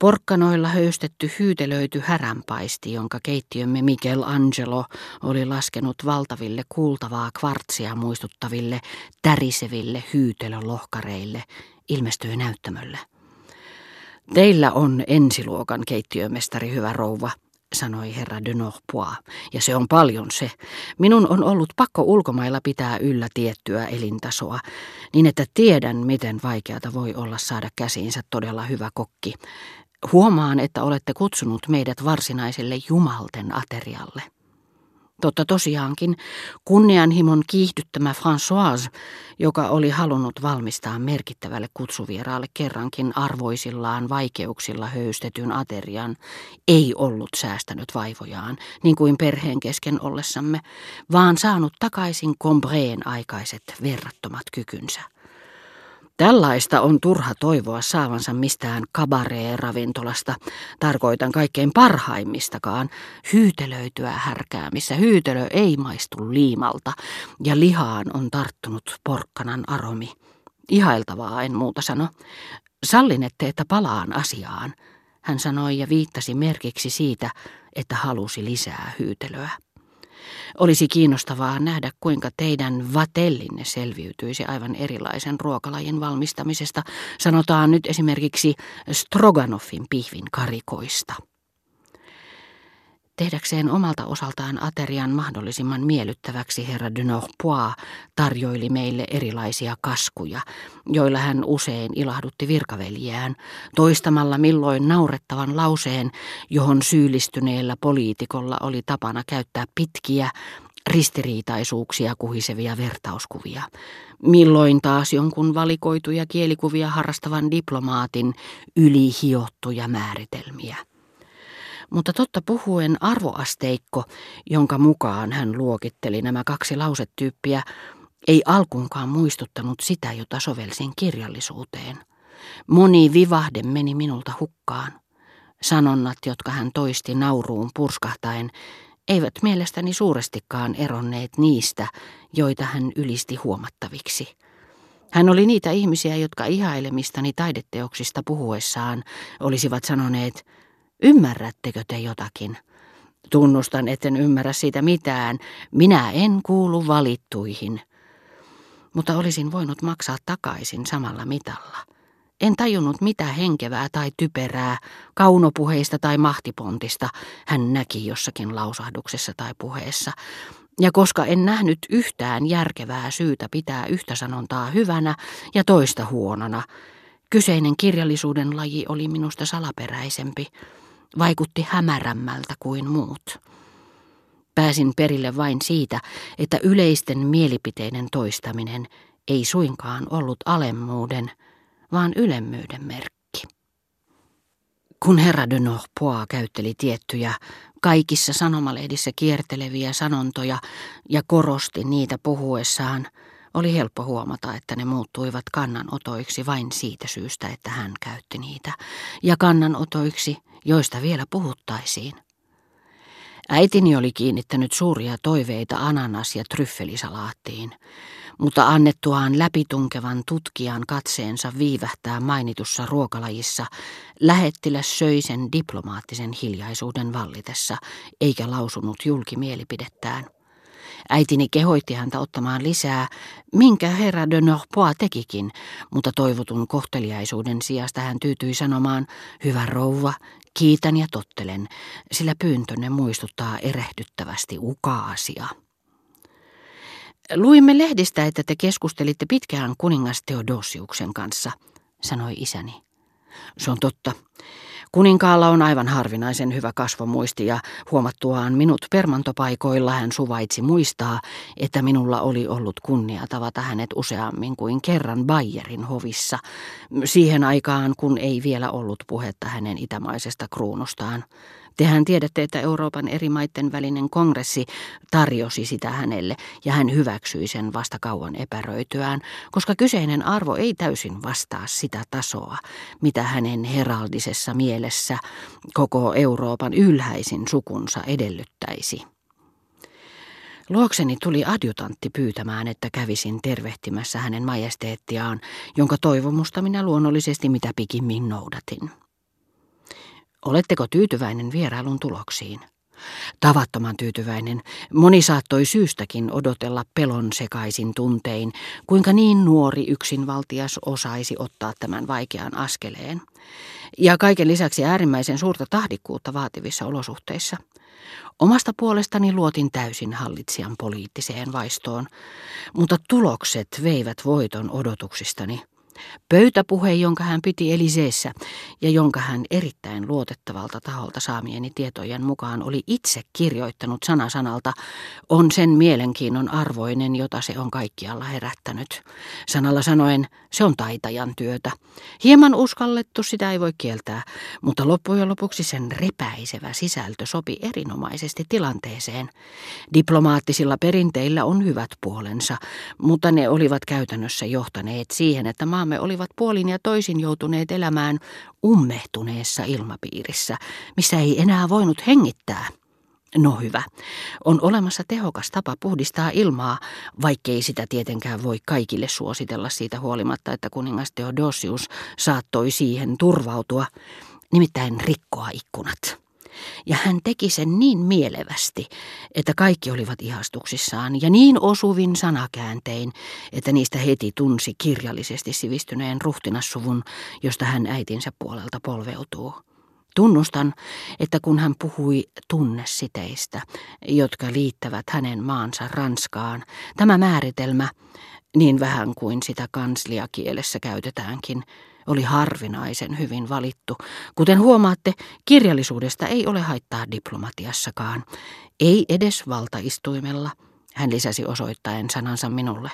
Porkkanoilla höystetty hyytelöity häränpaisti, jonka keittiömme Michelangelo oli laskenut valtaville kuultavaa kvartsia muistuttaville täriseville hyytelölohkareille, ilmestyi näyttämölle. Teillä on ensiluokan keittiömestari, hyvä rouva, sanoi herra de Norpois, ja se on paljon se. Minun on ollut pakko ulkomailla pitää yllä tiettyä elintasoa, niin että tiedän, miten vaikeata voi olla saada käsiinsä todella hyvä kokki. Huomaan, että olette kutsunut meidät varsinaiselle jumalten aterialle. Totta tosiaankin, kunnianhimon kiihdyttämä Françoise, joka oli halunnut valmistaa merkittävälle kutsuvieraalle kerrankin arvoisillaan vaikeuksilla höystetyn aterian, ei ollut säästänyt vaivojaan, niin kuin perheen kesken ollessamme, vaan saanut takaisin Combreen aikaiset verrattomat kykynsä. Tällaista on turha toivoa saavansa mistään kabaree-ravintolasta, tarkoitan kaikkein parhaimmistakaan, hyytelöityä härkää, missä hyytelö ei maistu liimalta ja lihaan on tarttunut porkkanan aromi. Ihailtavaa en muuta sano. Sallinette, että palaan asiaan, hän sanoi ja viittasi merkiksi siitä, että halusi lisää hyytelöä. Olisi kiinnostavaa nähdä, kuinka teidän vatellinne selviytyisi aivan erilaisen ruokalajin valmistamisesta, sanotaan nyt esimerkiksi Stroganoffin pihvin karikoista. Tehdäkseen omalta osaltaan aterian mahdollisimman miellyttäväksi herra de Norpois tarjoili meille erilaisia kaskuja, joilla hän usein ilahdutti virkaveljään, toistamalla milloin naurettavan lauseen, johon syyllistyneellä poliitikolla oli tapana käyttää pitkiä, ristiriitaisuuksia kuhisevia vertauskuvia. Milloin taas jonkun valikoituja kielikuvia harrastavan diplomaatin ylihiottuja määritelmiä mutta totta puhuen arvoasteikko, jonka mukaan hän luokitteli nämä kaksi lausetyyppiä, ei alkuunkaan muistuttanut sitä, jota sovelsin kirjallisuuteen. Moni vivahde meni minulta hukkaan. Sanonnat, jotka hän toisti nauruun purskahtaen, eivät mielestäni suurestikaan eronneet niistä, joita hän ylisti huomattaviksi. Hän oli niitä ihmisiä, jotka ihailemistani taideteoksista puhuessaan olisivat sanoneet – Ymmärrättekö te jotakin? Tunnustan, etten ymmärrä siitä mitään. Minä en kuulu valittuihin. Mutta olisin voinut maksaa takaisin samalla mitalla. En tajunnut mitä henkevää tai typerää, kaunopuheista tai mahtipontista hän näki jossakin lausahduksessa tai puheessa. Ja koska en nähnyt yhtään järkevää syytä pitää yhtä sanontaa hyvänä ja toista huonona, kyseinen kirjallisuuden laji oli minusta salaperäisempi vaikutti hämärämmältä kuin muut. Pääsin perille vain siitä, että yleisten mielipiteiden toistaminen ei suinkaan ollut alemmuuden, vaan ylemmyyden merkki. Kun herra de Norpois käytteli tiettyjä kaikissa sanomalehdissä kierteleviä sanontoja ja korosti niitä puhuessaan, oli helppo huomata, että ne muuttuivat kannanotoiksi vain siitä syystä, että hän käytti niitä, ja kannanotoiksi, joista vielä puhuttaisiin. Äitini oli kiinnittänyt suuria toiveita ananas- ja tryffelisalaattiin, mutta annettuaan läpitunkevan tutkijan katseensa viivähtää mainitussa ruokalajissa, lähettiläs söi sen diplomaattisen hiljaisuuden vallitessa, eikä lausunut julkimielipidettään. Äitini kehoitti häntä ottamaan lisää, minkä herra de Norpois tekikin, mutta toivotun kohteliaisuuden sijasta hän tyytyi sanomaan, hyvä rouva, kiitän ja tottelen, sillä pyyntönne muistuttaa erehdyttävästi ukaasia. Luimme lehdistä, että te keskustelitte pitkään kuningas Theodosiuksen kanssa, sanoi isäni. Se on totta. Kuninkaalla on aivan harvinaisen hyvä kasvomuisti ja huomattuaan minut permantopaikoilla hän suvaitsi muistaa, että minulla oli ollut kunnia tavata hänet useammin kuin kerran Bayerin hovissa, siihen aikaan kun ei vielä ollut puhetta hänen itämaisesta kruunustaan. Tehän tiedätte, että Euroopan eri maiden välinen kongressi tarjosi sitä hänelle ja hän hyväksyi sen vasta kauan epäröityään, koska kyseinen arvo ei täysin vastaa sitä tasoa, mitä hänen heraldisessa mielessä koko Euroopan ylhäisin sukunsa edellyttäisi. Luokseni tuli adjutantti pyytämään, että kävisin tervehtimässä hänen majesteettiaan, jonka toivomusta minä luonnollisesti mitä pikimmin noudatin. Oletteko tyytyväinen vierailun tuloksiin? Tavattoman tyytyväinen, moni saattoi syystäkin odotella pelon sekaisin tuntein, kuinka niin nuori yksinvaltias osaisi ottaa tämän vaikean askeleen. Ja kaiken lisäksi äärimmäisen suurta tahdikkuutta vaativissa olosuhteissa. Omasta puolestani luotin täysin hallitsijan poliittiseen vaistoon, mutta tulokset veivät voiton odotuksistani. Pöytäpuhe, jonka hän piti Eliseessä ja jonka hän erittäin luotettavalta taholta saamieni tietojen mukaan oli itse kirjoittanut sanasanalta, on sen mielenkiinnon arvoinen, jota se on kaikkialla herättänyt. Sanalla sanoen, se on taitajan työtä. Hieman uskallettu, sitä ei voi kieltää, mutta loppujen lopuksi sen repäisevä sisältö sopi erinomaisesti tilanteeseen. Diplomaattisilla perinteillä on hyvät puolensa, mutta ne olivat käytännössä johtaneet siihen, että maamme maamme olivat puolin ja toisin joutuneet elämään ummehtuneessa ilmapiirissä, missä ei enää voinut hengittää. No hyvä, on olemassa tehokas tapa puhdistaa ilmaa, vaikkei sitä tietenkään voi kaikille suositella siitä huolimatta, että kuningas Theodosius saattoi siihen turvautua, nimittäin rikkoa ikkunat. Ja hän teki sen niin mielevästi, että kaikki olivat ihastuksissaan ja niin osuvin sanakääntein, että niistä heti tunsi kirjallisesti sivistyneen ruhtinassuvun, josta hän äitinsä puolelta polveutuu. Tunnustan, että kun hän puhui tunnesiteistä, jotka liittävät hänen maansa Ranskaan, tämä määritelmä, niin vähän kuin sitä kansliakielessä käytetäänkin, oli harvinaisen hyvin valittu. Kuten huomaatte, kirjallisuudesta ei ole haittaa diplomatiassakaan, ei edes valtaistuimella, hän lisäsi osoittaen sanansa minulle.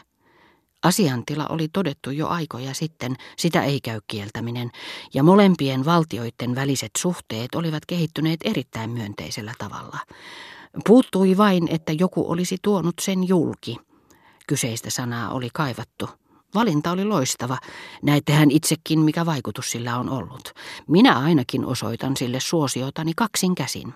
Asiantila oli todettu jo aikoja sitten, sitä ei käy kieltäminen, ja molempien valtioiden väliset suhteet olivat kehittyneet erittäin myönteisellä tavalla. Puuttui vain, että joku olisi tuonut sen julki. Kyseistä sanaa oli kaivattu. Valinta oli loistava. Näettehän itsekin, mikä vaikutus sillä on ollut. Minä ainakin osoitan sille suosiotani kaksin käsin.